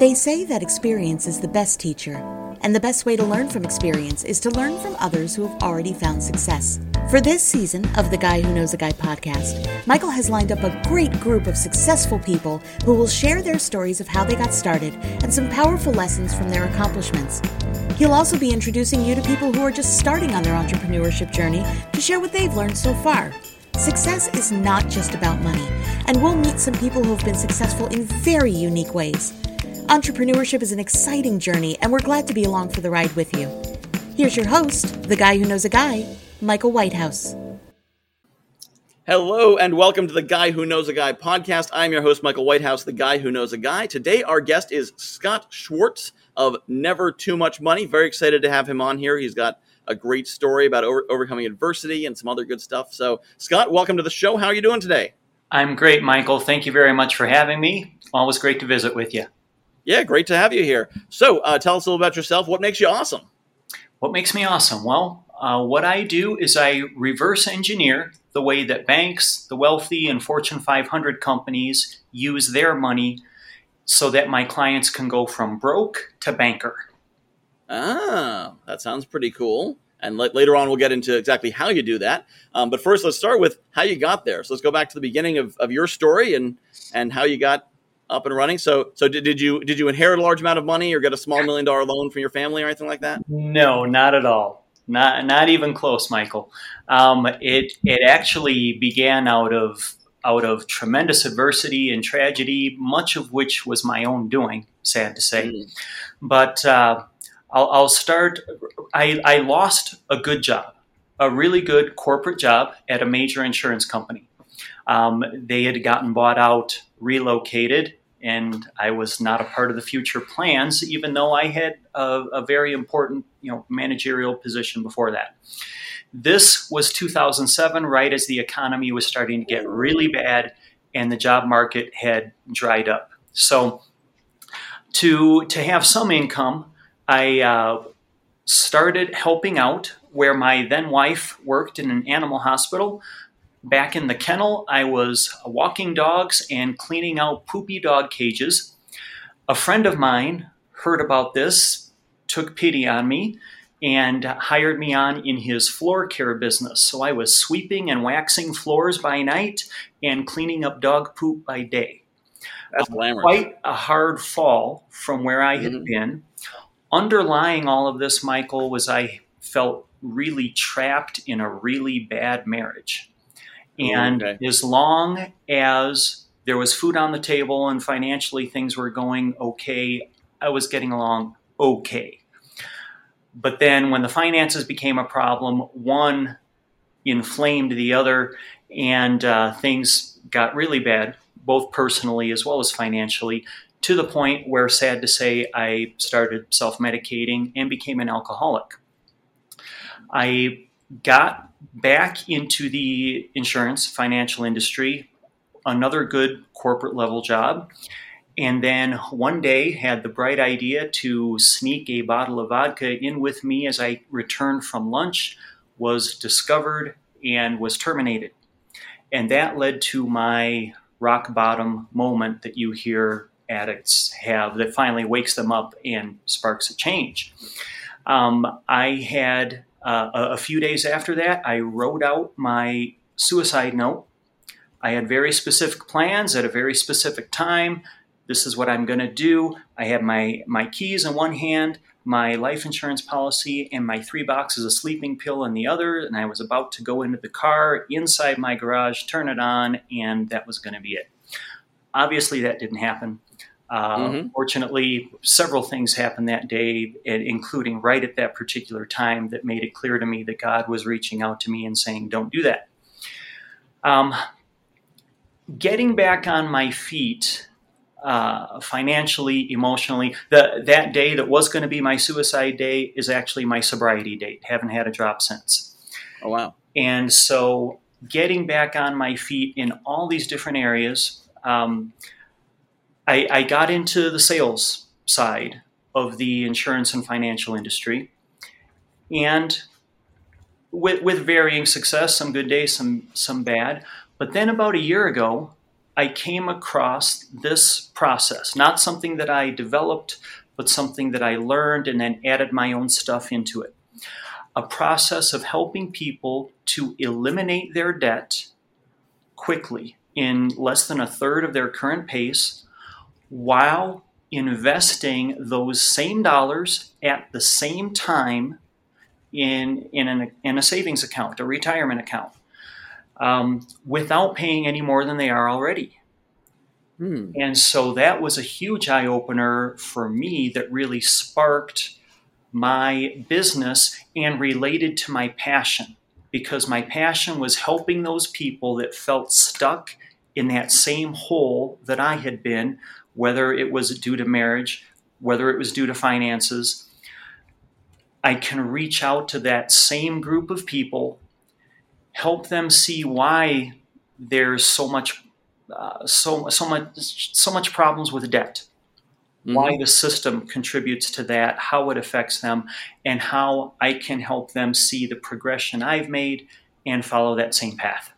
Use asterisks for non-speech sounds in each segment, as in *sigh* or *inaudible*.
They say that experience is the best teacher, and the best way to learn from experience is to learn from others who have already found success. For this season of the Guy Who Knows a Guy podcast, Michael has lined up a great group of successful people who will share their stories of how they got started and some powerful lessons from their accomplishments. He'll also be introducing you to people who are just starting on their entrepreneurship journey to share what they've learned so far. Success is not just about money, and we'll meet some people who have been successful in very unique ways. Entrepreneurship is an exciting journey, and we're glad to be along for the ride with you. Here's your host, the guy who knows a guy, Michael Whitehouse. Hello, and welcome to the Guy Who Knows a Guy podcast. I'm your host, Michael Whitehouse, the guy who knows a guy. Today, our guest is Scott Schwarz of Never Too Much Money. Very excited to have him on here. He's got a great story about over- overcoming adversity and some other good stuff. So, Scott, welcome to the show. How are you doing today? I'm great, Michael. Thank you very much for having me. Always great to visit with you. Yeah, great to have you here. So, uh, tell us a little about yourself. What makes you awesome? What makes me awesome? Well, uh, what I do is I reverse engineer the way that banks, the wealthy, and Fortune 500 companies use their money so that my clients can go from broke to banker. Ah, that sounds pretty cool. And later on, we'll get into exactly how you do that. Um, but first, let's start with how you got there. So let's go back to the beginning of, of your story and and how you got up and running. So, so did, did you did you inherit a large amount of money or get a small million dollar loan from your family or anything like that? No, not at all. Not not even close, Michael. Um, it it actually began out of out of tremendous adversity and tragedy, much of which was my own doing. Sad to say, mm. but uh, I'll, I'll start. I, I lost a good job, a really good corporate job at a major insurance company. Um, they had gotten bought out, relocated, and I was not a part of the future plans, even though I had a, a, very important, you know, managerial position before that. This was 2007, right as the economy was starting to get really bad and the job market had dried up. So, to to have some income, I uh, started helping out where my then wife worked in an animal hospital Back in the kennel, I was walking dogs and cleaning out poopy dog cages. A friend of mine heard about this, took pity on me, and hired me on in his floor care business. So I was sweeping and waxing floors by night and cleaning up dog poop by day. That's glamorous. Quite a hard fall from where I had mm-hmm. been. Underlying all of this, Michael, was I felt really trapped in a really bad marriage. And okay. as long as there was food on the table and financially things were going okay, I was getting along okay. But then when the finances became a problem, one inflamed the other, and uh, things got really bad, both personally as well as financially, to the point where, sad to say, I started self medicating and became an alcoholic. I got back into the insurance financial industry, another good corporate level job. And then one day had the bright idea to sneak a bottle of vodka in with me as I returned from lunch, was discovered and was terminated. And that led to my rock bottom moment that you hear addicts have that finally wakes them up and sparks a change. Um, I had uh, a, few days after that, I wrote out my suicide note. I had very specific plans at a very specific time. This is what I'm going to do. I had my, my keys in one hand, my life insurance policy, and my three boxes of sleeping pill in the other. And I was about to go into the car inside my garage, turn it on, and that was going to be it. Obviously, that didn't happen. Uh, mm-hmm. Fortunately, several things happened that day, including right at that particular time, that made it clear to me that God was reaching out to me and saying, Don't do that. Um, getting back on my feet uh, financially, emotionally, the, that day that was going to be my suicide day is actually my sobriety date. Haven't had a drop since. Oh, wow. And so getting back on my feet in all these different areas. Um, I, I got into the sales side of the insurance and financial industry, and with, with varying success, some good days, some some bad. But then about a year ago, I came across this process, not something that I developed, but something that I learned and then added my own stuff into it. A process of helping people to eliminate their debt quickly in less than a third of their current pace while investing those same dollars at the same time in, in, an, in a savings account, a retirement account, um, without paying any more than they are already. Hmm. And so that was a huge eye opener for me that really sparked my business and related to my passion because my passion was helping those people that felt stuck in that same hole that I had been, whether it was due to marriage, whether it was due to finances. I can reach out to that same group of people, help them see why there's so much, uh, so so much, so much problems with debt. Mm-hmm. Why the system contributes to that, how it affects them, and how I can help them see the progression I've made and follow that same path.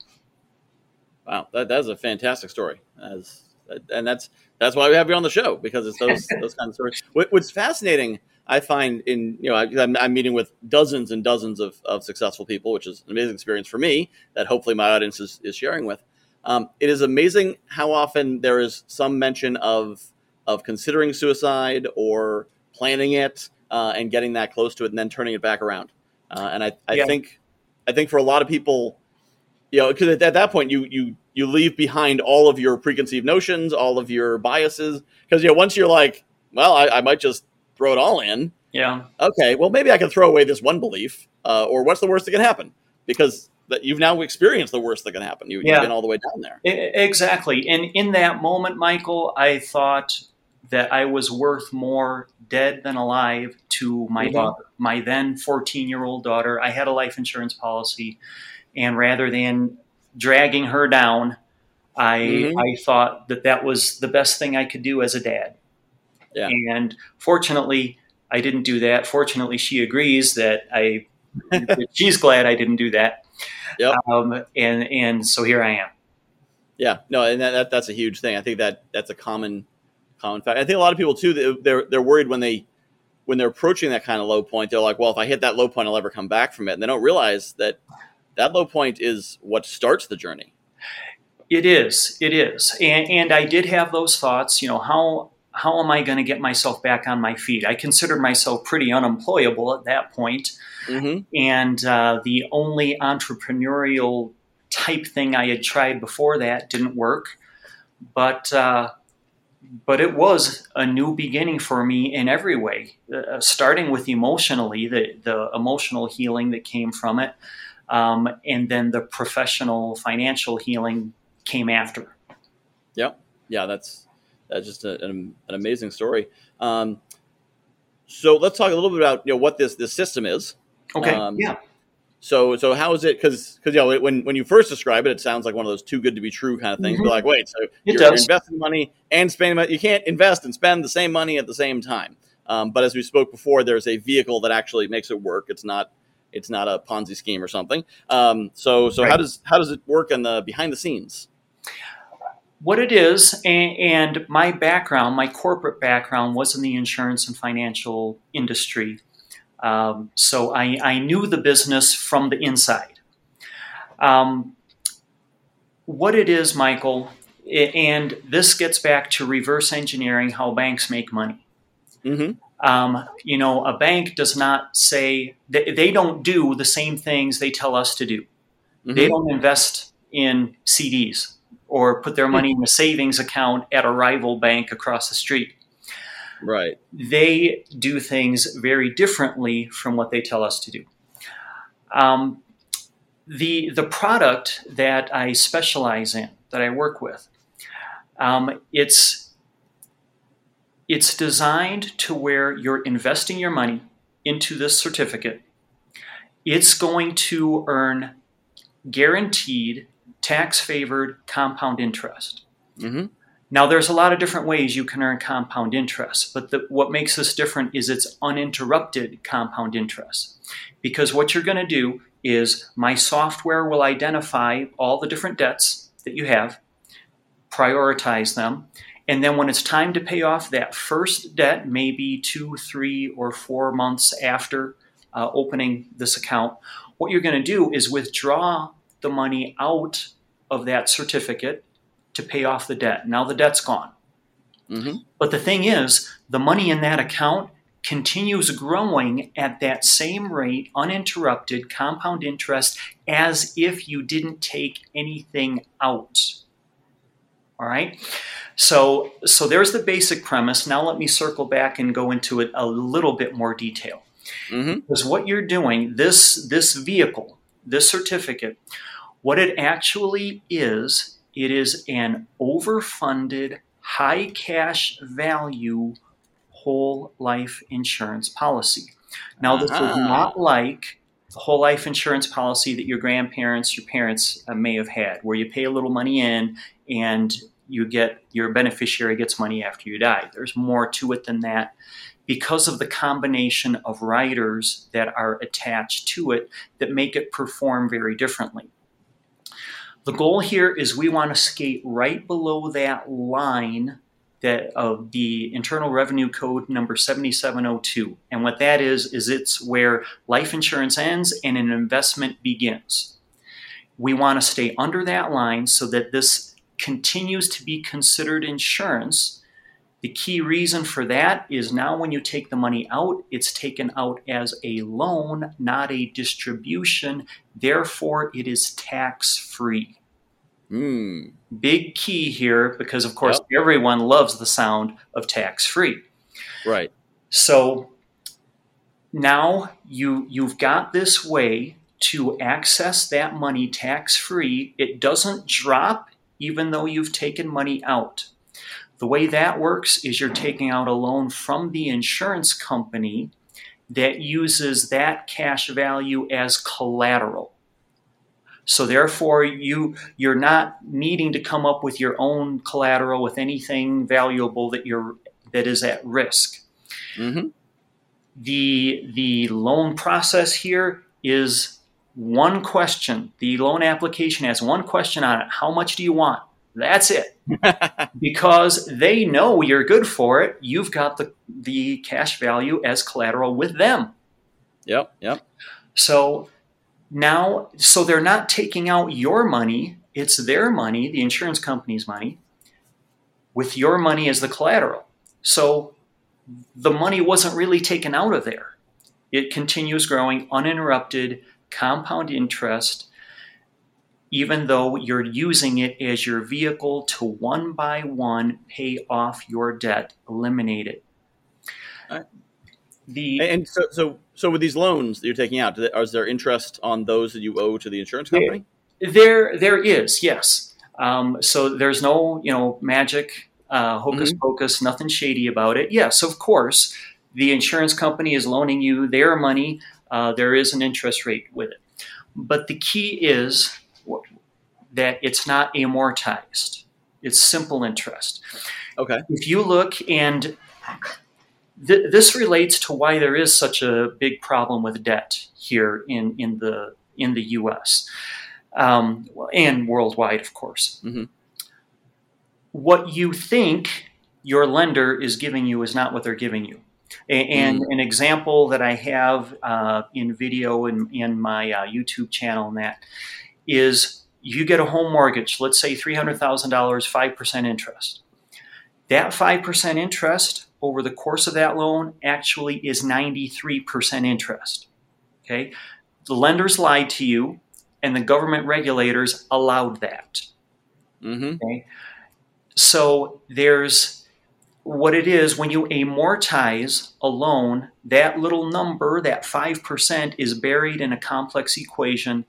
Wow, that, that's a fantastic story. As, and that's that's why we have you on the show because it's those *laughs* those kind of stories. What, what's fascinating, I find in you know I, am I'm meeting with dozens and dozens of, of successful people, which is an amazing experience for me that hopefully my audience is, is sharing with. Um, it is amazing how often there is some mention of of considering suicide or planning it uh, and getting that close to it and then turning it back around. Uh, and I, I yeah. think I think for a lot of people you know, because at that point you you you leave behind all of your preconceived notions, all of your biases, because you know once you're like, well, I, I, might just throw it all in. Yeah. Okay. Well, maybe I can throw away this one belief, uh, or what's the worst that can happen? Because that you've now experienced the worst that can happen. You, have been all the way down there. Exactly. And in that moment, Michael, I thought that I was worth more dead than alive to my mm-hmm. daughter, my then 14 year old daughter. I had a life insurance policy and rather than dragging her down, I mm-hmm. I thought that that was the best thing I could do as a dad. Yeah. And fortunately, I didn't do that. Fortunately, she agrees that I *laughs* she's glad I didn't do that. Yep. Um, and and so here I am. Yeah. No, and that, that, that's a huge thing. I think that that's a common common fact. I think a lot of people too they're they're worried when they when they're approaching that kind of low point. They're like, well, if I hit that low point, I'll ever come back from it. And they don't realize that that low point is what starts the journey. It is. It is. And, and I did have those thoughts. You know, how how am I going to get myself back on my feet? I considered myself pretty unemployable at that point. Mm-hmm. And uh, the only entrepreneurial type thing I had tried before that didn't work. But uh, but it was a new beginning for me in every way, uh, starting with emotionally, the, the emotional healing that came from it, um, and then the professional financial healing came after. Yeah, yeah, that's that's just a, an, an, amazing story. Um, so let's talk a little bit about you know what this this system is. Okay. Um, yeah. So so how is it? Because because you know when when you first describe it, it sounds like one of those too good to be true kind of things. Mm-hmm. But like, wait, so you're, you're, investing money and spending money. You can't invest and spend the same money at the same time. Um, but as we spoke before, there's a vehicle that actually makes it work. It's not it's not a Ponzi scheme or something. Um, so so right. how does how does it work on the behind the scenes? What it is, and, and my background, my corporate background, was in the insurance and financial industry. Um, so I, I, knew the business from the inside. Um, what it is, Michael, and this gets back to reverse engineering how banks make money. Mm-hmm. Um, you know, a bank does not say they, they, don't do the same things they tell us to do. Mm-hmm. They don't invest in CDs or put their money in a savings account at a rival bank across the street. Right. They do things very differently from what they tell us to do. Um, the the product that I specialize in, that I work with, um, it's it's designed to where you're investing your money into this certificate. It's going to earn guaranteed tax favored compound interest. Mm-hmm. Now, there's a lot of different ways you can earn compound interest, but the, what makes this different is it's uninterrupted compound interest. Because what you're going to do is my software will identify all the different debts that you have, prioritize them. And then when it's time to pay off that first debt, maybe two, three, or four months after uh, opening this account, what you're going to do is withdraw the money out of that certificate to pay off the debt. Now the debt's gone. Mm-hmm. But the thing is, the money in that account continues growing at that same rate, uninterrupted compound interest, as if you didn't take anything out. All right. So, so there's the basic premise. Now let me circle back and go into it a little bit more detail. Mm-hmm. Because what you're doing, this this vehicle, this certificate, what it actually is, it is an overfunded, high cash value whole life insurance policy. Now, this uh-huh. is not like whole life insurance policy that your grandparents, your parents uh, may have had, where you pay a little money in and you get your beneficiary gets money after you die. There's more to it than that because of the combination of riders that are attached to it that make it perform very differently. The goal here is we want to skate right below that line that of the Internal Revenue Code number 7702. And what that is is it's where life insurance ends and an investment begins. We want to stay under that line so that this continues to be considered insurance. The key reason for that is now when you take the money out, it's taken out as a loan, not a distribution. Therefore, it is tax free. Mm. Big key here because, of course, yep. everyone loves the sound of tax free. Right. So now you you've got this way to access that money tax free. It doesn't drop even though you've taken money out. The way that works is you're taking out a loan from the insurance company that uses that cash value as collateral. So therefore you you're not needing to come up with your own collateral with anything valuable that you're that is at risk. Mm-hmm. The the loan process here is one question. The loan application has one question on it. How much do you want? That's it. *laughs* because they know you're good for it. You've got the the cash value as collateral with them. Yep, yep. So now, so they're not taking out your money, it's their money, the insurance company's money, with your money as the collateral. So the money wasn't really taken out of there. It continues growing uninterrupted, compound interest, even though you're using it as your vehicle to one by one pay off your debt, eliminate it. The and so, so so with these loans that you're taking out, is there interest on those that you owe to the insurance company? There, there is, yes. Um, so there's no, you know, magic, uh, hocus mm-hmm. pocus, nothing shady about it. Yes, of course, the insurance company is loaning you their money. Uh, there is an interest rate with it, but the key is that it's not amortized. It's simple interest. Okay. If you look and th- this relates to why there is such a big problem with debt here in, in the in the U.S. Um, and worldwide, of course. Mm-hmm. What you think your lender is giving you is not what they're giving you. And mm. an example that I have uh, in video in, in my uh, YouTube channel and that is you get a home mortgage, let's say $300,000, 5% interest. That 5% interest over the course of that loan actually is 93% interest. Okay? The lenders lied to you, and the government regulators allowed that. Mm-hmm. Okay? So there's what it is when you amortize a loan, that little number, that 5%, is buried in a complex equation.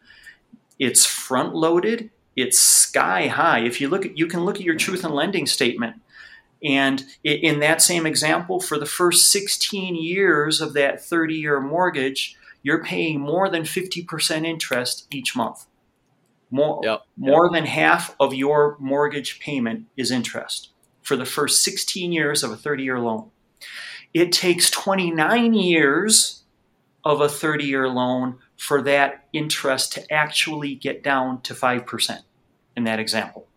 It's front loaded, it's sky high. If you look at, you can look at your truth and lending statement and in that same example, for the first 16 years of that 30 year mortgage, you're paying more than 50% interest each month. More, yep. more than half of your mortgage payment is interest for the first 16 years of a 30 year loan. It takes 29 years of a 30 year loan for that interest to actually get down to 5% in that example.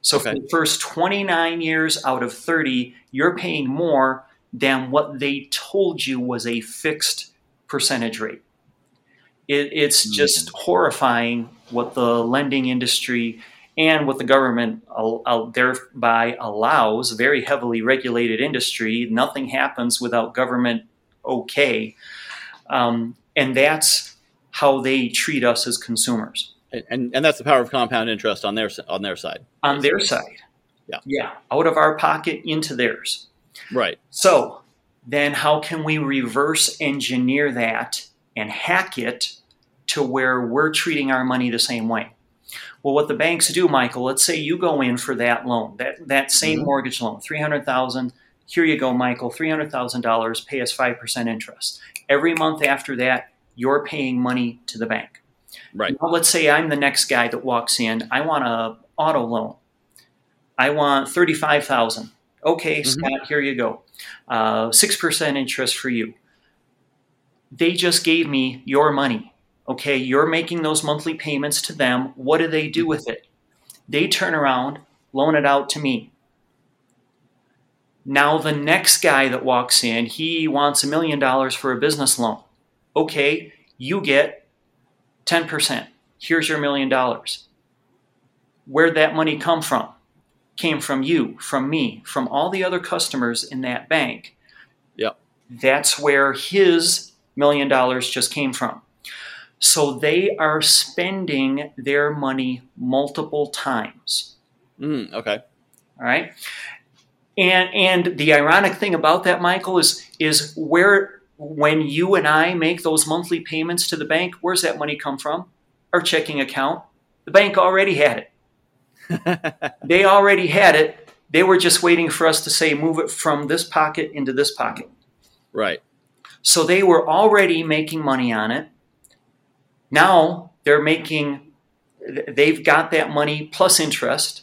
So okay. for the first 29 years out of 30, you're paying more than what they told you was a fixed percentage rate. It, it's mm-hmm. just horrifying what the lending industry and what the government thereby allows, very heavily regulated industry. Nothing happens without government okay. Um, and that's how they treat us as consumers. And, and that's the power of compound interest on their on their side. On their side. Yeah. Yeah. Out of our pocket into theirs. Right. So then how can we reverse engineer that and hack it to where we're treating our money the same way? Well, what the banks do, Michael, let's say you go in for that loan, that, that same mm-hmm. mortgage loan, 300000 Here you go, Michael, $300,000, pay us 5% interest. Every month after that, you're paying money to the bank. Right. Now, let's say I'm the next guy that walks in. I want a auto loan. I want 35000 Okay, mm-hmm. Scott, here you go. Uh, 6% interest for you. They just gave me your money. Okay, you're making those monthly payments to them. What do they do with it? They turn around, loan it out to me. Now, the next guy that walks in, he wants a million dollars for a business loan. Okay, you get 10%. Here's your million dollars. Where'd that money come from? came from you, from me, from all the other customers in that bank. Yep. That's where his million dollars just came from. So they are spending their money multiple times. Mm, okay. All right. And and the ironic thing about that, Michael, is is where when you and I make those monthly payments to the bank, where's that money come from? Our checking account. The bank already had it. *laughs* they already had it. They were just waiting for us to say, move it from this pocket into this pocket. Right. So they were already making money on it. Now they're making, they've got that money plus interest.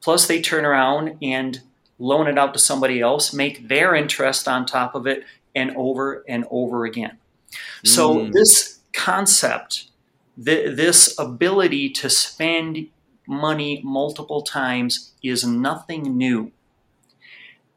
Plus they turn around and loan it out to somebody else, make their interest on top of it, and over and over again. So mm. this concept, th- this ability to spend money multiple times is nothing new.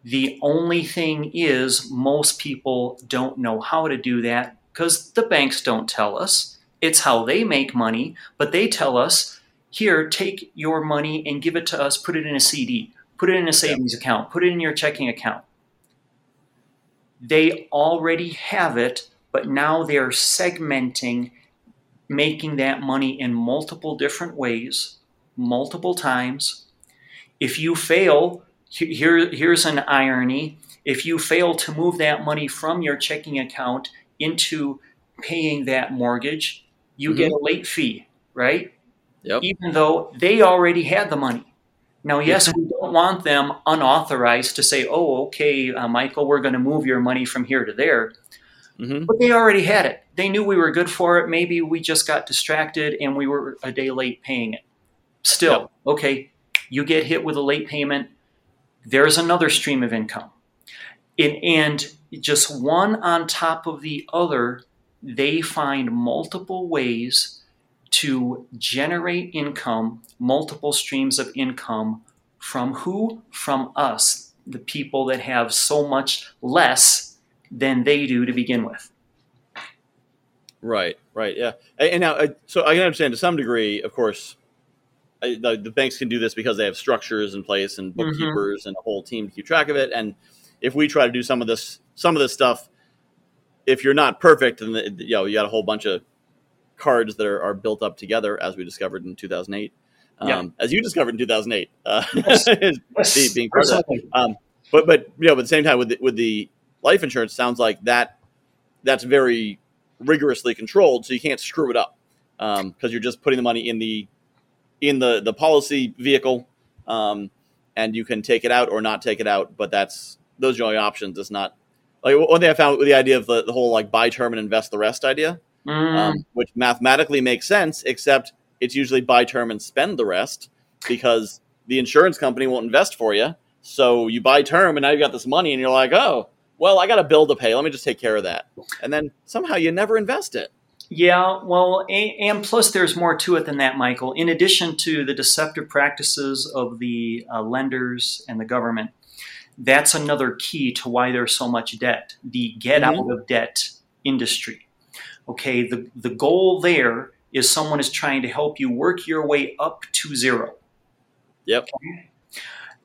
The only thing is, most people don't know how to do that because the banks don't tell us. It's how they make money, but they tell us here, take your money and give it to us, put it in a CD, put it in a savings account, put it in your checking account. They already have it, but now they're segmenting, making that money in multiple different ways multiple times. If you fail, here, here's an irony. If you fail to move that money from your checking account into paying that mortgage, you mm-hmm. get a late fee, right? Yep. Even though they already had the money. Now, yes, we don't want them unauthorized to say, oh, okay, uh, Michael, we're going to move your money from here to there. Mm-hmm. But they already had it. They knew we were good for it. Maybe we just got distracted and we were a day late paying it. Still, yep. okay, you get hit with a late payment, there's another stream of income. It, and just one on top of the other, they find multiple ways to generate income, multiple streams of income from who? From us, the people that have so much less than they do to begin with. Right, right, yeah. And now, uh, so I can understand to some degree, of course, the, the, banks can do this because they have structures in place and mm-hmm. bookkeepers mm-hmm. and a whole team to keep track of it. And if we try to do some of this, some of this stuff, if you're not perfect, and you know you got a whole bunch of cards that are, are built up together, as we discovered in 2008, um, yeah. as you discovered in 2008, uh, yes. *laughs* yes. being part of that. Um, but but you know, at the same time, with the, with the life insurance, sounds like that that's very rigorously controlled, so you can't screw it up because um, you're just putting the money in the in the the policy vehicle, um, and you can take it out or not take it out. But that's those are the only options. It's not like one thing I found with the idea of the, the whole like buy term and invest the rest idea, mm. um, which mathematically makes sense, except it's usually buy term and spend the rest because the insurance company won't invest for you. So you buy term and now you've got this money and you're like, oh, well, I got a bill to pay. Let me just take care of that. And then somehow you never invest it. Yeah, well, and plus there's more to it than that, Michael. In addition to the deceptive practices of the uh, lenders and the government, that's another key to why there's so much debt. The get mm-hmm. out of debt industry. Okay, the, the goal there is someone is trying to help you work your way up to zero. Yep. Okay?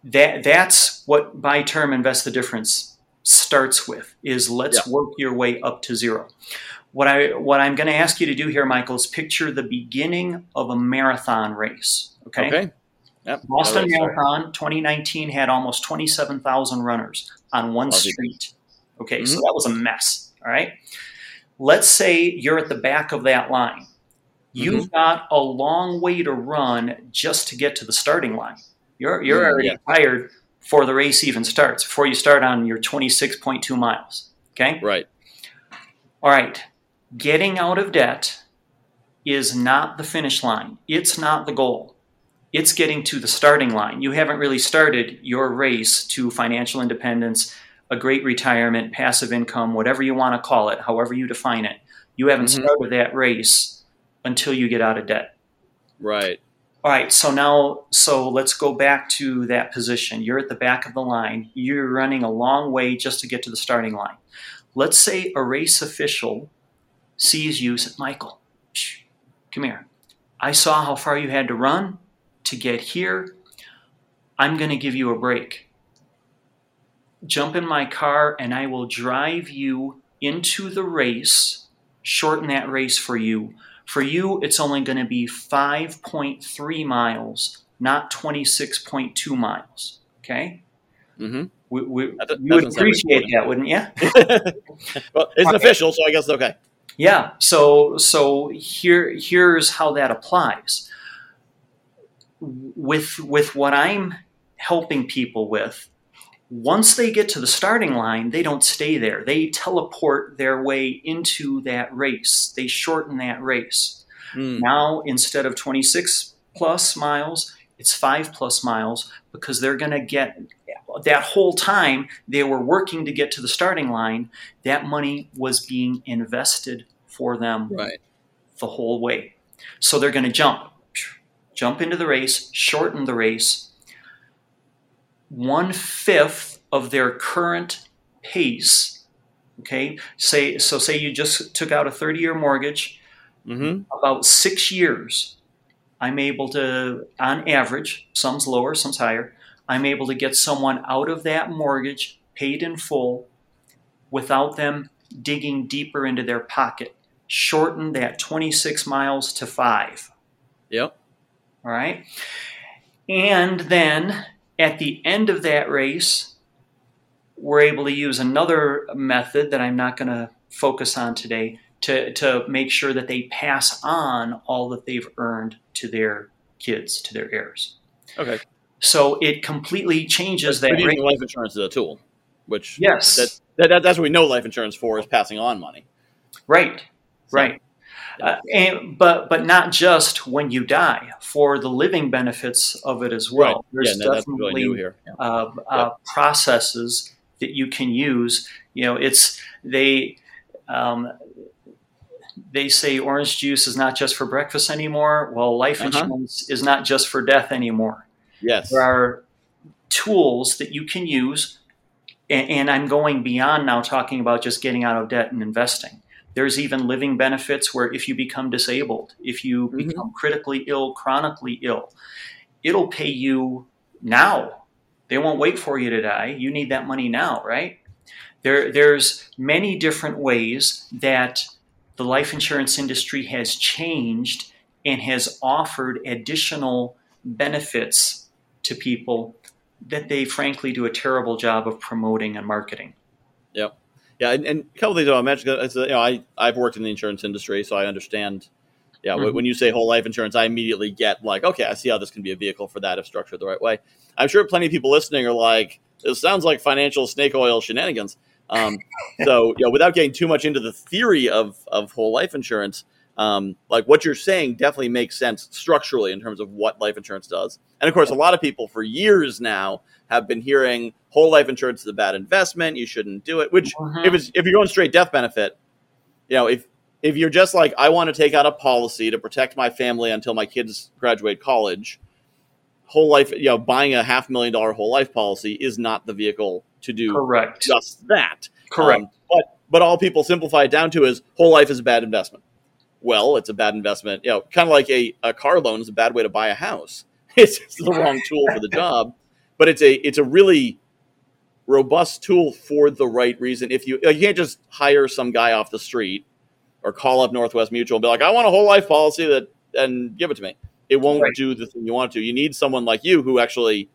That that's what buy term invest the difference starts with is let's yep. work your way up to zero. What I what I'm going to ask you to do here, Michael, is picture the beginning of a marathon race. Okay. Okay. Yep. Boston Marathon 2019 had almost 27,000 runners on one street. Okay, mm-hmm. so that was a mess. All right. Let's say you're at the back of that line. You've mm-hmm. got a long way to run just to get to the starting line. You're you're mm, already yeah. tired before the race even starts, before you start on your 26.2 miles. Okay? Right. All right. Getting out of debt is not the finish line. It's not the goal it's getting to the starting line. You haven't really started your race to financial independence, a great retirement, passive income, whatever you want to call it, however you define it. You haven't mm-hmm. started that race until you get out of debt. Right. All right, so now, so let's go back to that position. You're at the back of the line. You're running a long way just to get to the starting line. Let's say a race official sees you, says, Michael, shh, come here. I saw how far you had to run to get here. I'm going to give you a break. Jump in my car and I will drive you into the race, shorten that race for you. For you, it's only going to be 5.3 miles, not 26.2 miles. Okay? Mm-hmm. We, we, that, you would appreciate that, wouldn't you? *laughs* *laughs* well, it's okay. official, so I guess it's okay. Yeah. So so here here's how that applies with with what I'm helping people with, once they get to the starting line, they don't stay there. They teleport their way into that race. They shorten that race. Mm. Now, instead of 26 plus miles, it's five plus miles because they're going to get that whole time they were working to get to the starting line, that money was being invested for them right. the whole way. So they're going to jump jump into the race, shorten the race, one fifth of their current pace. Okay, say so. Say you just took out a thirty-year mortgage. Mm-hmm. About six years, I'm able to, on average, some's lower, some's higher. I'm able to get someone out of that mortgage paid in full without them digging deeper into their pocket. Shorten that 26 miles to five. Yep. All right. And then at the end of that race, we're able to use another method that I'm not going to focus on today to, to make sure that they pass on all that they've earned to their kids, to their heirs. Okay. So it completely changes but that. Using life insurance as a tool, which yes, that, that, that's what we know life insurance for is passing on money. Right. So, right. Uh, and, but but not just when you die for the living benefits of it as well. Right. There's yeah, no, definitely really yeah. uh, uh, processes that you can use. You know, it's they um, they say orange juice is not just for breakfast anymore. Well, life uh-huh. insurance is not just for death anymore. Yes, there are tools that you can use, and, and I'm going beyond now talking about just getting out of debt and investing there's even living benefits where if you become disabled, if you mm-hmm. become critically ill, chronically ill, it'll pay you now. They won't wait for you to die. You need that money now, right? There, there's many different ways that the life insurance industry has changed and has offered additional benefits to people that they frankly do a terrible job of promoting and marketing. Yep. Yeah, and, and a couple of things I mentioned. You know, I I've worked in the insurance industry, so I understand. Yeah, mm-hmm. when you say whole life insurance, I immediately get like, okay, I see how this can be a vehicle for that if structured the right way. I'm sure plenty of people listening are like, this sounds like financial snake oil shenanigans. Um, so, you know, without getting too much into the theory of of whole life insurance, um, like what you're saying definitely makes sense structurally in terms of what life insurance does. And of course, a lot of people for years now have been hearing whole life insurance is a bad investment. You shouldn't do it. Which, uh-huh. if it's if you're going straight death benefit, you know, if if you're just like I want to take out a policy to protect my family until my kids graduate college, whole life, you know, buying a half million dollar whole life policy is not the vehicle to do correct just that. Correct. Um, but but all people simplify it down to is whole life is a bad investment. Well, it's a bad investment. You know, kind of like a, a car loan is a bad way to buy a house. *laughs* It's, it's the wrong tool for the job, but it's a it's a really robust tool for the right reason. If you you can't just hire some guy off the street or call up Northwest Mutual and be like, I want a whole life policy that and give it to me. It won't right. do the thing you want to. You need someone like you who actually,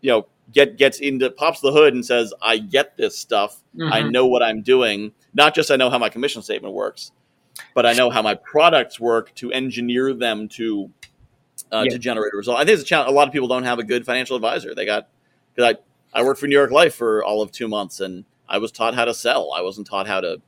you know, get gets into pops the hood and says, I get this stuff. Mm-hmm. I know what I'm doing. Not just I know how my commission statement works, but I know how my products work to engineer them to uh, yeah. to generate a result. I think it's a challenge. A lot of people don't have a good financial advisor. They got because I I worked for New York Life for all of two months, and I was taught how to sell. I wasn't taught how to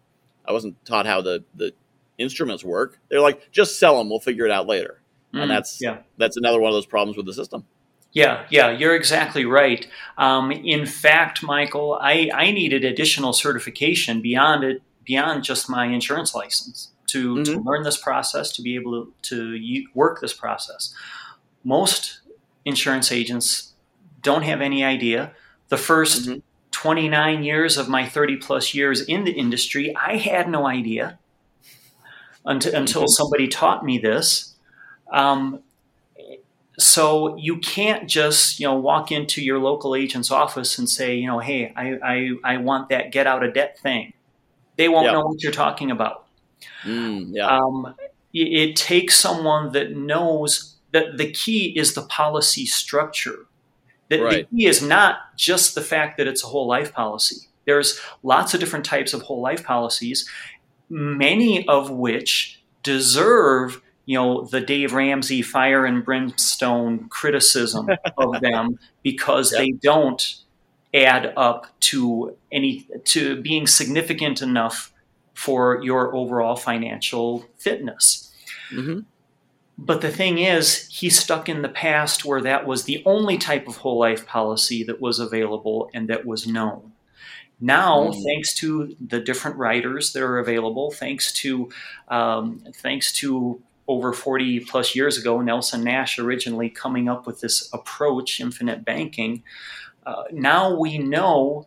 I wasn't taught how the the instruments work. They're like, just sell them. We'll figure it out later. Mm, and that's yeah. that's another one of those problems with the system. Yeah, yeah, you're exactly right. Um, in fact, Michael, I, I needed additional certification beyond it, beyond just my insurance license to, mm-hmm. to learn this process, to be able to, to work this process. Most insurance agents don't have any idea. The 1st mm-hmm. 29 years of my 30 plus years in the industry, I had no idea until, until mm-hmm. somebody taught me this. Um, so you can't just you know walk into your local agent's office and say you know hey I I, I want that get out of debt thing. They won't know what you're talking about. Mm, yeah. Um, it, it takes someone that knows that the key is the policy structure. The, right. the key is not just the fact that it's a whole life policy. There's lots of different types of whole life policies, many of which deserve you know the Dave Ramsey fire and brimstone criticism *laughs* of them because yep. they don't add up to any to being significant enough for your overall financial fitness. Mm-hmm. But the thing is, he's stuck in the past where that was the only type of whole life policy that was available and that was known. Now, mm. thanks to the different riders that are available, thanks to um, thanks to over 40 plus years ago, Nelson Nash originally coming up with this approach, infinite banking. Uh, now we know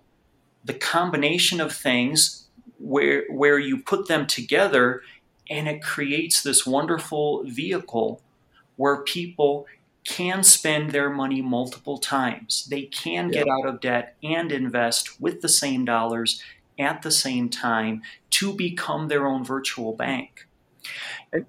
the combination of things where where you put them together, and it creates this wonderful vehicle where people can spend their money multiple times. They can get out of debt and invest with the same dollars at the same time to become their own virtual bank. And,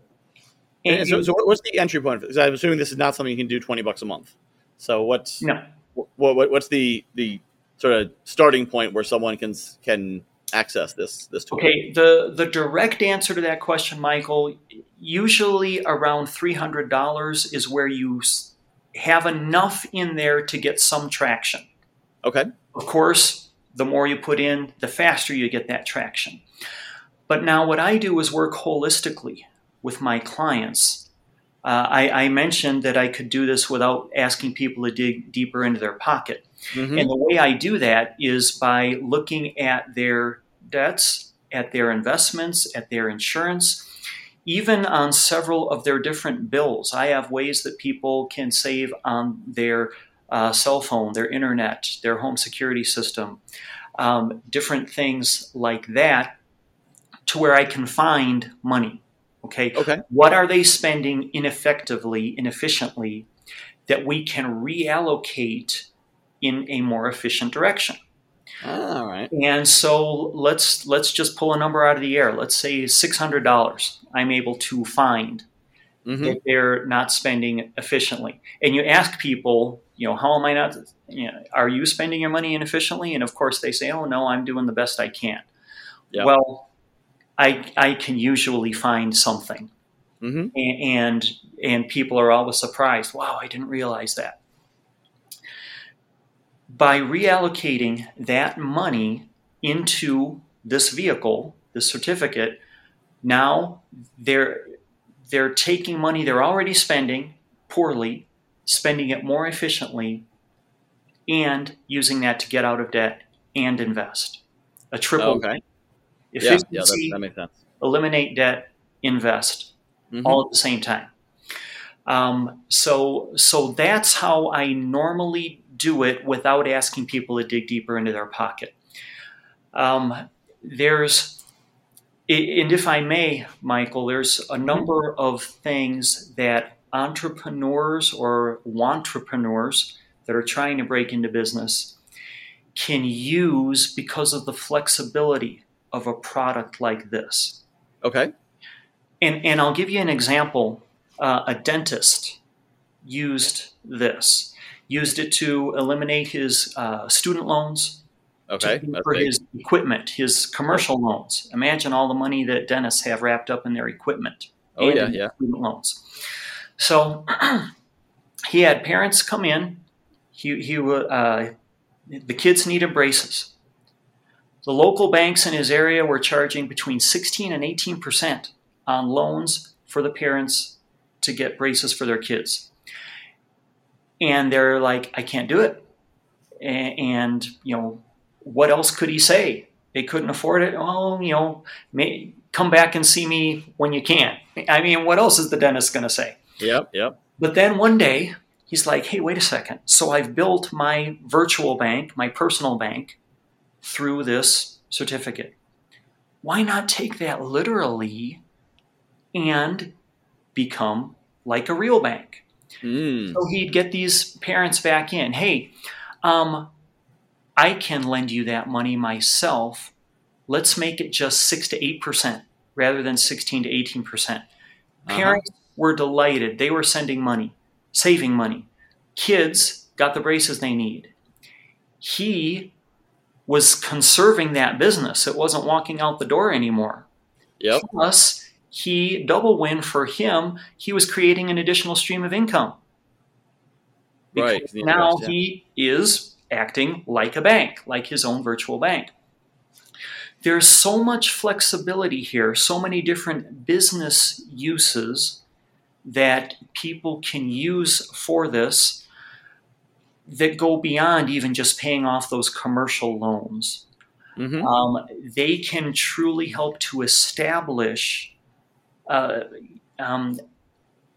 and so, so, what's the entry point? Because I'm assuming this is not something you can do 20 bucks a month. So what's no. what, what, what's the the sort of starting point where someone can can access this this tool? Okay, the the direct answer to that question, Michael, usually around three hundred dollars is where you have enough in there to get some traction. Okay. Of course, the more you put in, the faster you get that traction. But now, what I do is work holistically with my clients. Uh, I, I, mentioned that I could do this without asking people to dig deeper into their pocket. Mm-hmm. And the way I do that is by looking at their debts, at their investments, at their insurance, even on several of their different bills. I have ways that people can save on their uh, cell phone, their internet, their home security system, um, different things like that, to where I can find money. Okay. Okay. What are they spending ineffectively, inefficiently, that we can reallocate in a more efficient direction? All right. And so let's let's just pull a number out of the air. Let's say six hundred dollars. I'm able to find mm-hmm. that they're not spending efficiently. And you ask people, you know, how am I not? You know, are you spending your money inefficiently? And of course, they say, oh no, I'm doing the best I can. Yep. Well, I I can usually find something, mm-hmm. and and people are always surprised. Wow, I didn't realize that by reallocating that money into this vehicle, this certificate, now they're they're taking money they're already spending poorly, spending it more efficiently, and using that to get out of debt and invest. A triple okay. Efficiency, yeah, yeah that, that makes sense. eliminate debt, invest mm-hmm. all at the same time. Um, so, so that's how I normally do it without asking people to dig deeper into their pocket. Um, there's, and if I may, Michael, there's a mm-hmm. number of things that entrepreneurs or entrepreneurs that are trying to break into business can use because of the flexibility of a product like this. Okay. And, and I'll give you an example. Uh, a dentist used this, used it to eliminate his uh, student loans, okay, for big. his equipment, his commercial loans. Imagine all the money that dentists have wrapped up in their equipment. Oh yeah, yeah. Student loans. So *clears throat* he had parents come in. He he uh, the kids needed braces. The local banks in his area were charging between 16 and 18 percent on loans for the parents to get braces for their kids. And they're like, I can't do it. And, you know, what else could he say? They couldn't afford it. Oh, you know, may, come back and see me when you can. I mean, what else is the dentist going to say? Yep, yep. But then one day, he's like, hey, wait a second. So I've built my virtual bank, my personal bank, through this certificate. Why not take that literally and become like a real bank? Mm. So he'd get these parents back in. Hey, um, I can lend you that money myself. Let's make it just six to eight percent rather than sixteen to eighteen percent. Uh-huh. Parents uh-huh. were delighted. They were sending money, saving money. Kids got the braces they need. He was conserving that business. It wasn't walking out the door anymore. Yep. Plus, he double win for him. He was creating an additional stream of income. Because right. Now yeah. he is acting like a bank, like his own virtual bank. There's so much flexibility here, so many different business uses that people can use for this that go beyond even just paying off those commercial loans. Mm-hmm. Um, they can truly help to establish uh, um,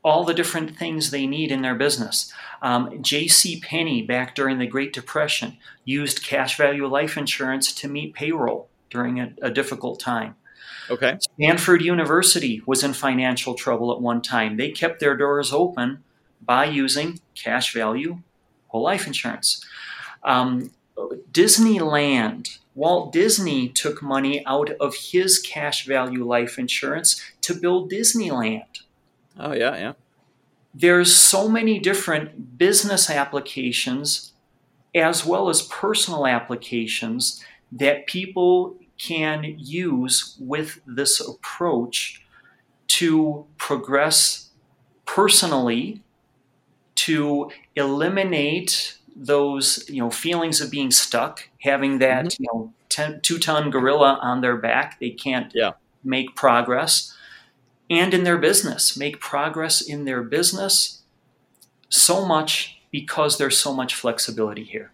all the different things they need in their business. Um, J.C. Penney, back during the Great Depression, used cash value life insurance to meet payroll during a, a difficult time. Okay. Stanford University was in financial trouble at one time. They kept their doors open by using cash value whole life insurance. Um, Disneyland, Walt Disney took money out of his cash value life insurance to build Disneyland. Oh, yeah, yeah. There's so many different business applications as well as personal applications that people can use with this approach to progress personally to eliminate those you know feelings of being stuck, having that mm-hmm. you know ten, two ton gorilla on their back. They can't yeah. make progress, and in their business, make progress in their business so much because there's so much flexibility here.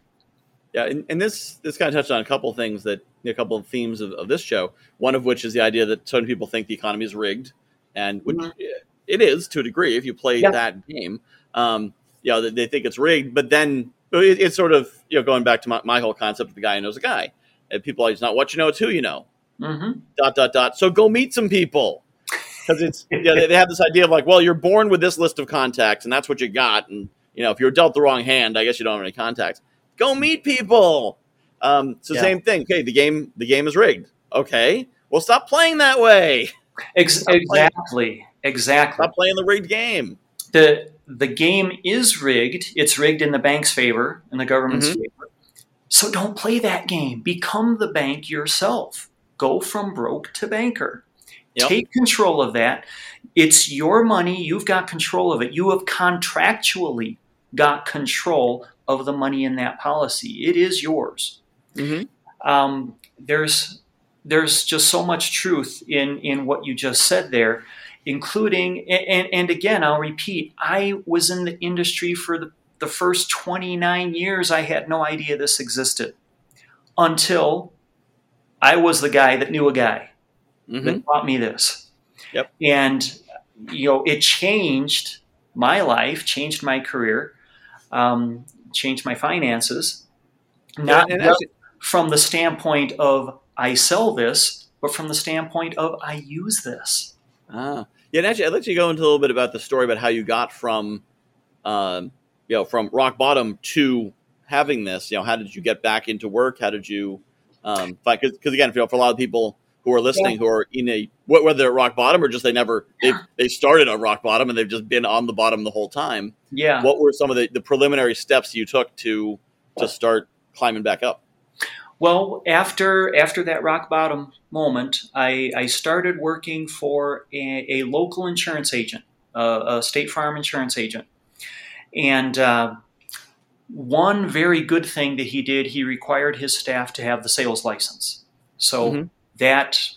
Yeah, and, and this this kind of touched on a couple of things that a couple of themes of, of, this show. One of which is the idea that many people think the economy is rigged, and which mm-hmm. it is to a degree if you play yeah. that game um, you know, they think it's rigged. But then it, it's sort of, you know, going back to my, my, whole concept of the guy who knows a guy. And people it's not what you know, it's who you know. Mm-hmm. Dot, dot, dot. So go meet some people. Because it's, yeah, they, they have this idea of like, well, you're born with this list of contacts and that's what you got. And, you know, if you're dealt the wrong hand, I guess you don't have any contacts. Go meet people. Um, so yeah. same thing. Okay, the game the game is rigged. Okay, well, stop playing that way. Ex- exactly. Playing, exactly. Stop playing the rigged game. The the game is rigged. It's rigged in the bank's favor and the government's mm-hmm. favor. So don't play that game. Become the bank yourself. Go from broke to banker. Yep. Take control of that. It's your money. You've got control of it. You have contractually got control of the money in that policy. It is yours. Mm-hmm. Um, there's there's just so much truth in in what you just said there including, and, and again, I'll repeat, I was in the industry for the, the first 29 years. I had no idea this existed until I was the guy that knew a guy mm-hmm. that taught me this. Yep. And you know, it changed my life, changed my career, um, changed my finances. Not actually, from the standpoint of I sell this, but from the standpoint of I use this. Ah, yeah. And actually, I'd let you go into a little bit about the story about how you got from, um, you know, from rock bottom to having this. You know, how did you get back into work? How did you, um, because again, you know, for a lot of people who are listening yeah. who are in a whether they're at rock bottom or just they never they they started on rock bottom and they've just been on the bottom the whole time. Yeah. What were some of the, the preliminary steps you took to to start climbing back up? Well, after after that rock bottom moment, I, I started working for a, a local insurance agent, a State Farm insurance agent, and uh, one very good thing that he did, he required his staff to have the sales license. So mm-hmm that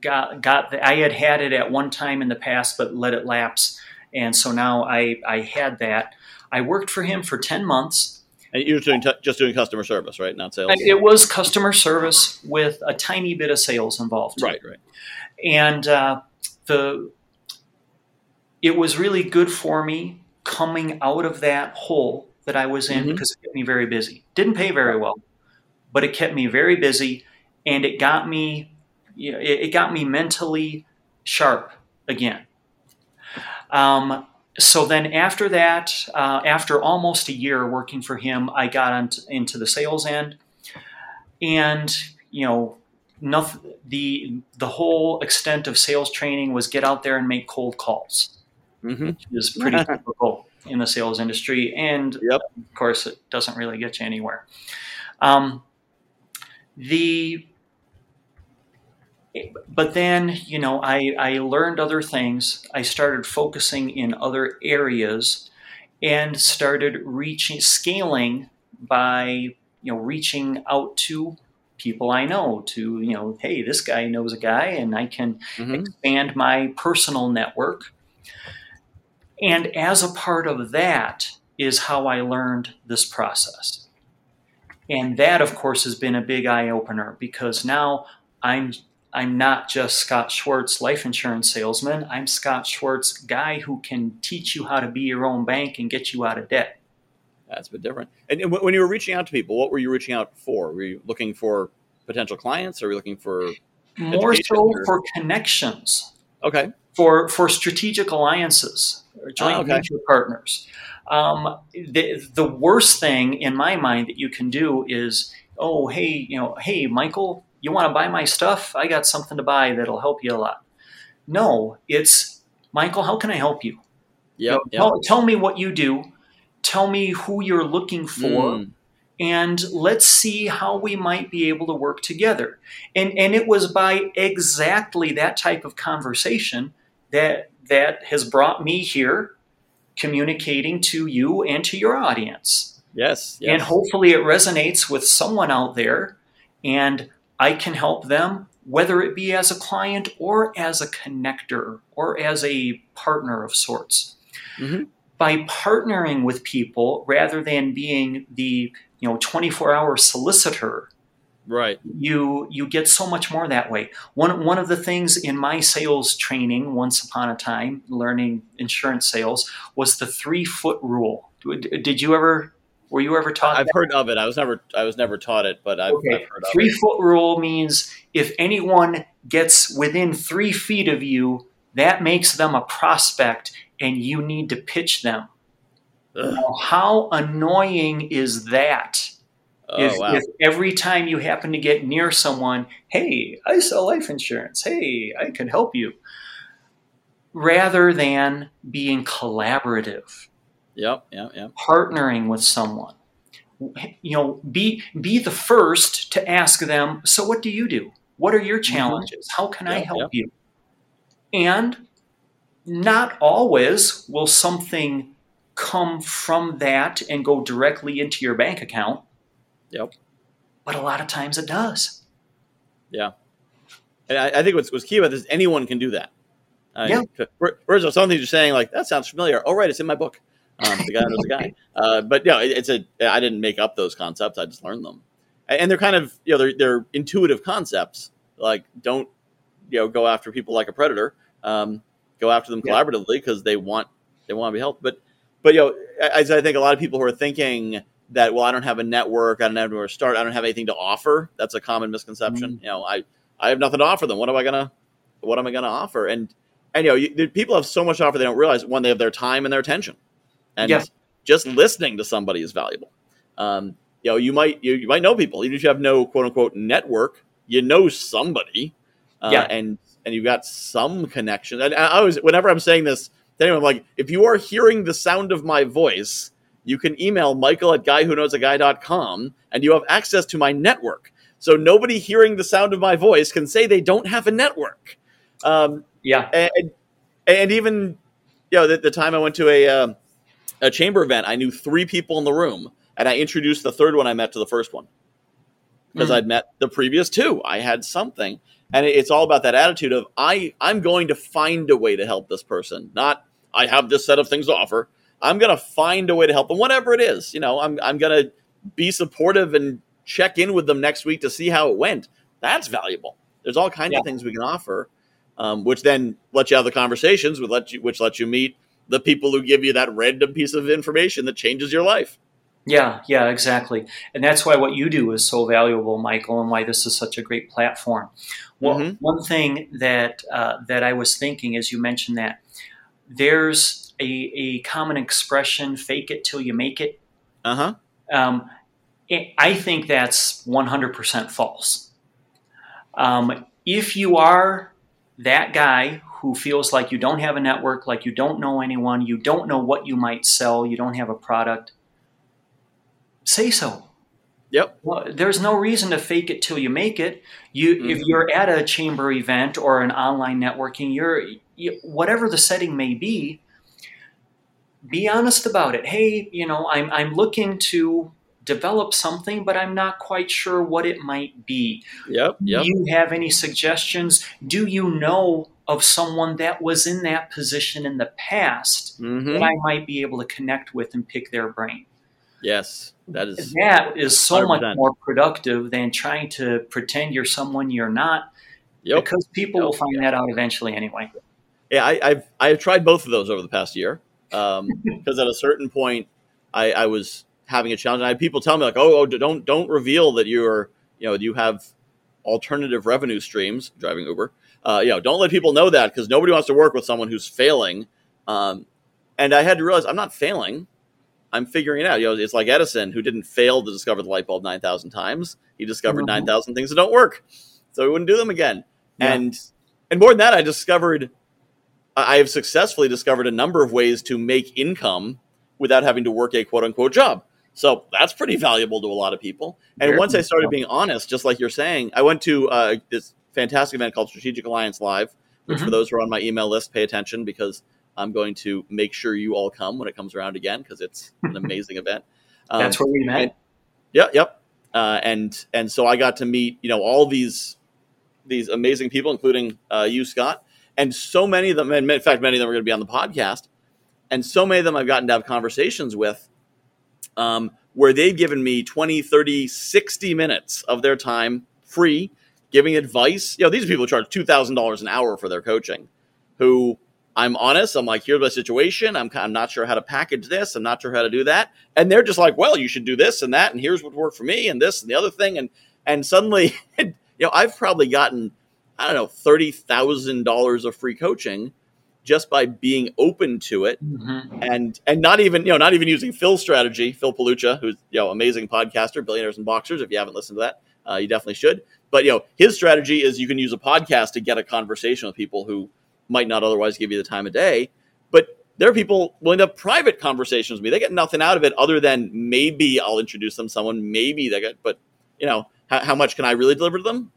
got got the, I had had it at one time in the past, but let it lapse, and so now I I had that. I worked for him for ten months. And you were doing t- just doing customer service, right? Not sales. It was customer service with a tiny bit of sales involved. Right, right. And uh, the it was really good for me coming out of that hole that I was in mm-hmm. because it kept me very busy. Didn't pay very well, but it kept me very busy and it got me, you know, it, it got me mentally sharp again. Um, so then after that, uh, after almost a year working for him, I got into the sales end, and you know, nothing, the the whole extent of sales training was get out there and make cold calls, mm-hmm. which is pretty *laughs* typical in the sales industry, and yep. of course, it doesn't really get you anywhere. Um, the but then you know I, I learned other things. I started focusing in other areas and started reaching scaling by you know reaching out to people i know to you know hey this guy knows a guy and i can mm-hmm. expand my personal network. And as a part of that is how i learned this process. And that of course has been a big eye opener because now i'm I'm not just Scott Schwarz, life insurance salesman. I'm Scott Schwarz, guy who can teach you how to be your own bank and get you out of debt. That's a bit different. And when you were reaching out to people, what were you reaching out for? Were you looking for potential clients, or were you looking for more so or? for connections? Okay. For for strategic alliances or joint oh, okay. venture partners. Um, the the worst thing in my mind that you can do is, oh hey, you know, hey Michael, you want to buy my stuff? I got something to buy that'll help you a lot. No, it's Michael, how can I help you? Yep, you know, yep. Tell, tell, me what you do. Tell me who you're looking for. Mm. And let's see how we might be able to work together. And, and it was by exactly that type of conversation that, that has brought me here communicating to you and to your audience. Yes, yes. And hopefully it resonates with someone out there. And I can help them, whether it be as a client or as a connector or as a partner of sorts. Mm-hmm. By partnering with people rather than being the you know 24 hour solicitor right you you get so much more that way one one of the things in my sales training once upon a time learning insurance sales was the three foot rule did you ever were you ever taught? I've that? heard of it. I was never I was never taught it, but I've, okay. I've heard of three it. Three foot rule means if anyone gets within three feet of you, that makes them a prospect, and you need to pitch them. Now, how annoying is that? Oh, if, wow. if, every time you happen to get near someone, hey, I sell life insurance. Hey, I can help you. Rather than being collaborative Yep, yep, yep. Partnering with someone. You know, be be the first to ask them, so what do you do? What are your mm-hmm. challenges? Mm-hmm. How can yep, I help yep. you? And not always will something come from that and go directly into your bank account. Yep. But a lot of times it does. Yeah. And I, I think what's, what's key about this, anyone can do that. Uh, yeah. Whereas some things you're saying, like, that sounds familiar. Oh, right, it's in my book. Um, the guy knows the guy. *laughs* Uh, but yeah, it, it's a. I didn't make up those concepts. I just learned them, and they're kind of you know they're they're intuitive concepts. Like don't you know go after people like a predator. um, go after them collaboratively because they want they want to be helped. But but you know, as I think a lot of people who are thinking that well, I don't have a network, I don't have where to start, I don't have anything to offer. That's a common misconception. Mm-hmm. You know, I I have nothing to offer them. What am I gonna what am I gonna offer? And and you know, you, people have so much to offer they don't realize when they have their time and their attention, and yes. just listening to somebody is valuable. Um, you know, you might you, you might know people even if you have no quote unquote network, you know somebody, uh, yeah. and and you've got some connection. And I always, whenever I'm saying this to anyone, I'm like, if you are hearing the sound of my voice, you can email Michael at guywhoknowsaguy.com and you have access to my network. So nobody hearing the sound of my voice can say they don't have a network. Um, yeah, and and even you know the, the time I went to a uh, a chamber event, I knew three people in the room, and I introduced the third one I met to the first one because mm-hmm. I'd met the previous two. I had something, and it's all about that attitude of I I'm going to find a way to help this person, not I have this set of things to offer. I'm going to find a way to help them, whatever it is. You know, I'm I'm going to be supportive and check in with them next week to see how it went. That's valuable. There's all kinds yeah. of things we can offer, um, which then let you have the conversations, which let you which let you meet the people who give you that random piece of information that changes your life. Yeah, yeah, exactly. And that's why what you do is so valuable, Michael, and why this is such a great platform. Well, mm-hmm. one thing that uh, that I was thinking as you mentioned that there's a, a common expression, fake it till you make it. Uh-huh. Um, I think that's 100% false. Um, if you are that guy who feels like you don't have a network, like you don't know anyone, you don't know what you might sell, you don't have a product, say so. Yep. Well, there's no reason to fake it till you make it. You, mm-hmm. if you're at a chamber event or an online networking, you're you, whatever the setting may be. Be honest about it. Hey, you know, I'm I'm looking to develop something, but I'm not quite sure what it might be. Yep. Yep. Do you have any suggestions? Do you know of someone that was in that position in the past mm-hmm. that I might be able to connect with and pick their brain? Yes, that is that is so 100%. much more productive than trying to pretend you're someone you're not. Yep. Because people yep. will find that out eventually anyway. Yeah, I, have I've tried both of those over the past year. *laughs* Because um, at a certain point, I, I, was having a challenge, and I had people tell me like, "Oh, oh, don't don't reveal that you're you know you have alternative revenue streams driving Uber. Uh, you know, don't let people know that because nobody wants to work with someone who's failing." Um, and I had to realize I'm not failing. I'm figuring it out. You know, it's like Edison who didn't fail to discover the light bulb 9,000 times. He discovered mm-hmm. 9,000 things that don't work. So he wouldn't do them again. Yeah. And and more than that, I discovered I have successfully discovered a number of ways to make income without having to work a quote unquote job. So that's pretty valuable to a lot of people. And Very once I started being honest, just like you're saying, I went to uh, this fantastic event called Strategic Alliance Live, which mm-hmm. for those who are on my email list, pay attention because I'm going to make sure you all come when it comes around again because it's an *laughs* amazing event. Um, That's where we met. And, yeah, yep. Uh, and and so I got to meet you know all these these amazing people, including uh, you, Scott, and so many of them. And in fact, many of them are going to be on the podcast. And so many of them I've gotten to have conversations with, um, where they've given me 20, 30, 60 minutes of their time free, giving advice. You know, these people charge two thousand dollars an hour for their coaching, who I'm honest. I'm like, here's my situation. I'm, I'm not sure how to package this. I'm not sure how to do that. And they're just like, well, you should do this and that. And here's what worked for me and this and the other thing. And, and suddenly, *laughs* you know, I've probably gotten, I don't know, $30,000 of free coaching just by being open to it mm-hmm. and, and not even, you know, not even using Phil's strategy, Phil Palucha, who's, you know, amazing podcaster, billionaires and boxers. If you haven't listened to that, uh, you definitely should. But, you know, his strategy is you can use a podcast to get a conversation with people who, might not otherwise give you the time of day. But there are people willing to have private conversations with me. They get nothing out of it other than maybe I'll introduce them to someone. Maybe they get, but you know, how, how much can I really deliver to them?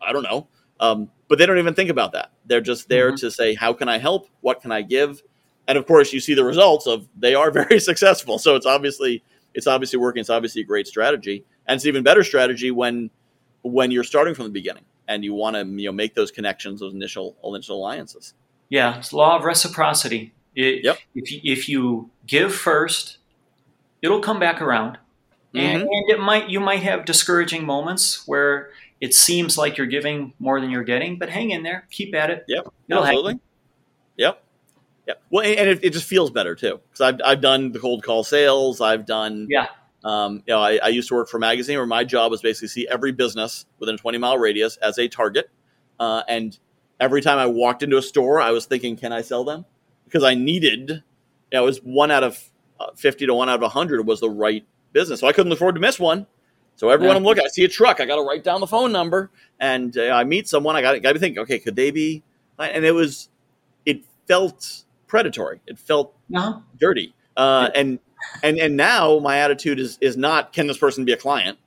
I don't know. Um, but they don't even think about that. They're just there mm-hmm. to say, how can I help? What can I give? And of course, you see the results of they are *laughs* very successful. So it's obviously it's obviously working. It's obviously a great strategy, and it's even better strategy when when you're starting from the beginning and you want to you know make those connections, those initial initial alliances. Yeah, it's law of reciprocity. It, yep. If you, if you give first, it'll come back around, mm-hmm. and, and it might you might have discouraging moments where it seems like you're giving more than you're getting, but hang in there, keep at it. Yep, it'll absolutely. Happen. Yep. Yeah. Well, and it, it just feels better too because I've I've done the cold call sales. I've done yeah. Um, you know, I, I, used to work for a magazine where my job was basically see every business within a 20 mile radius as a target. Uh, and every time I walked into a store, I was thinking, can I sell them? Because I needed, you know, it was one out of uh, 50 to one out of 100 was the right business. So I couldn't afford to miss one. So everyone yeah. I'm looking, I see a truck, I got to write down the phone number, and uh, I meet someone, I got to be thinking, okay, could they be? And it was, it felt predatory. It felt uh-huh. dirty. Uh, and and and now my attitude is is not can this person be a client?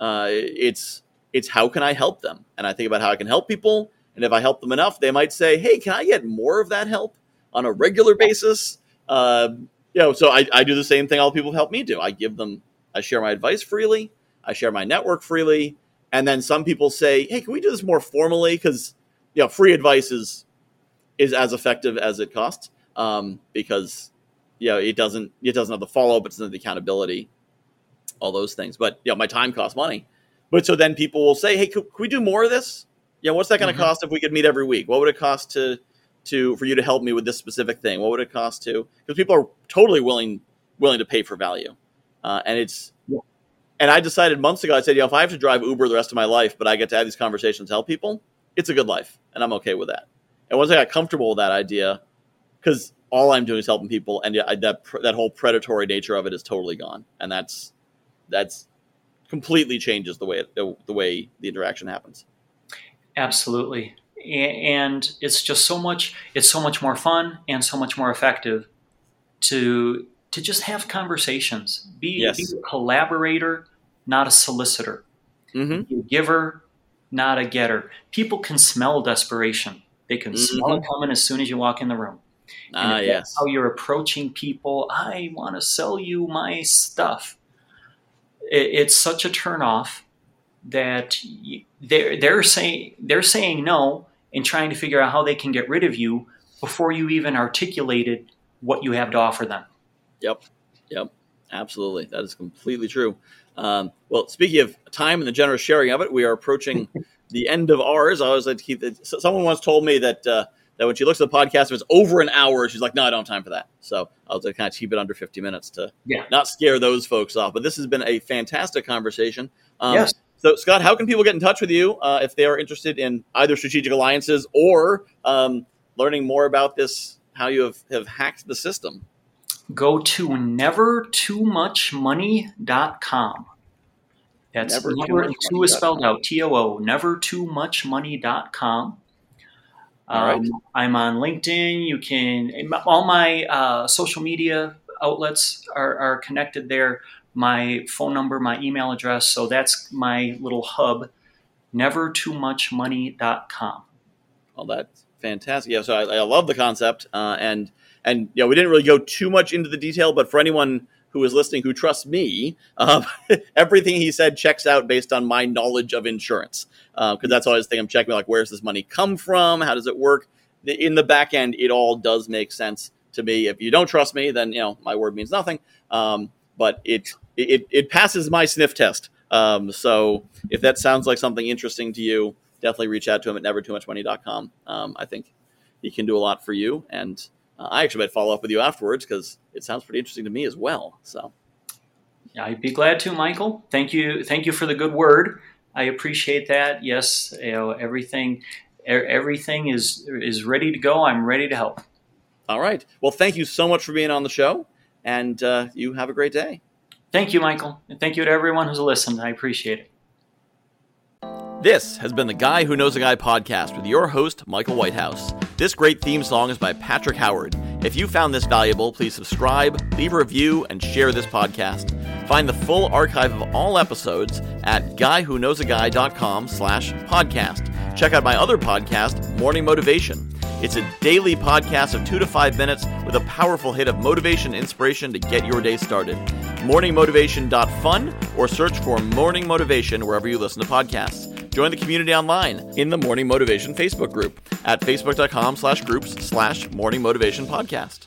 Uh, it's it's how can I help them? And I think about how I can help people. And if I help them enough, they might say, "Hey, can I get more of that help on a regular basis?" Uh, you know, so I, I do the same thing all people help me do. I give them, I share my advice freely, I share my network freely, and then some people say, "Hey, can we do this more formally?" Because you know, free advice is is as effective as it costs um, because you know, it doesn't it doesn't have the follow up, it doesn't have the accountability, all those things. But you know, my time costs money. But so then people will say, hey, could, could we do more of this? You know, what's that going to mm-hmm. cost if we could meet every week? What would it cost to to for you to help me with this specific thing? What would it cost to? Because people are totally willing willing to pay for value, uh, and it's. And I decided months ago. I said, you know, if I have to drive Uber the rest of my life, but I get to have these conversations, help people, it's a good life, and I'm okay with that. And once I got comfortable with that idea, because all I'm doing is helping people, and yeah, that that whole predatory nature of it is totally gone, and that's that's completely changes the way it, the way the interaction happens. Absolutely, and it's just so much it's so much more fun and so much more effective to to just have conversations. Be, yes. be a collaborator, not a solicitor. Mm-hmm. Be a giver, not a getter. People can smell desperation. They can mm-hmm. smell it coming as soon as you walk in the room. Ah, yes. How you're approaching people. I want to sell you my stuff. It, it's such a turnoff that they're they're saying they're saying no and trying to figure out how they can get rid of you before you even articulated what you have to offer them. Yep. Yep. Absolutely. That is completely true. Um, well, speaking of time and the generous sharing of it, we are approaching *laughs* the end of ours. I always like to keep it. Someone once told me that uh, that when she looks at the podcast, if it's over an hour, she's like, no, I don't have time for that. So I'll kind of keep it under 50 minutes to yeah. not scare those folks off. But this has been a fantastic conversation. Um, yes. So, Scott, how can people get in touch with you uh, if they are interested in either strategic alliances or um, learning more about this, how you have, have hacked the system? Go to nevertoomuchmoney.com. That's never, never too, two is spelled out T O O, nevertoomuchmoney.com. Um, right. I'm on LinkedIn. You can all my uh, social media outlets are, are, connected there. My phone number, my email address. So that's my little hub. Nevertoomuchmoney.com. Well, that's fantastic. Yeah, so I, I love the concept, uh, and and you know we didn't really go too much into the detail, but for anyone who is listening who trusts me, um, *laughs* everything he said checks out based on my knowledge of insurance. Because uh, that's always the thing I'm checking, like, where's this money come from? How does it work? In the back end, it all does make sense to me. If you don't trust me, then, you know, my word means nothing. Um, but it, it, it passes my sniff test. Um, so if that sounds like something interesting to you, definitely reach out to him at nevertoomuchmoney.com. Um, I think he can do a lot for you. And uh, I actually might follow up with you afterwards because it sounds pretty interesting to me as well. So, yeah, I'd be glad to, Michael. Thank you, thank you for the good word. I appreciate that. Yes, you know everything, everything is is ready to go. I'm ready to help. All right. Well, thank you so much for being on the show, and uh, you have a great day. Thank you, Michael, and thank you to everyone who's listened. I appreciate it. This has been the Guy Who Knows a Guy podcast with your host, Michael Whitehouse. This great theme song is by Patrick Howard. If you found this valuable, please subscribe, leave a review, and share this podcast. Find the full archive of all episodes at guywhoknowsaguy.com slash podcast. Check out my other podcast, Morning Motivation. It's a daily podcast of two to five minutes with a powerful hit of motivation and inspiration to get your day started. Morningmotivation.fun or search for Morning Motivation wherever you listen to podcasts. Join the community online in the Morning Motivation Facebook group at facebook.com slash groups slash morning motivation podcast.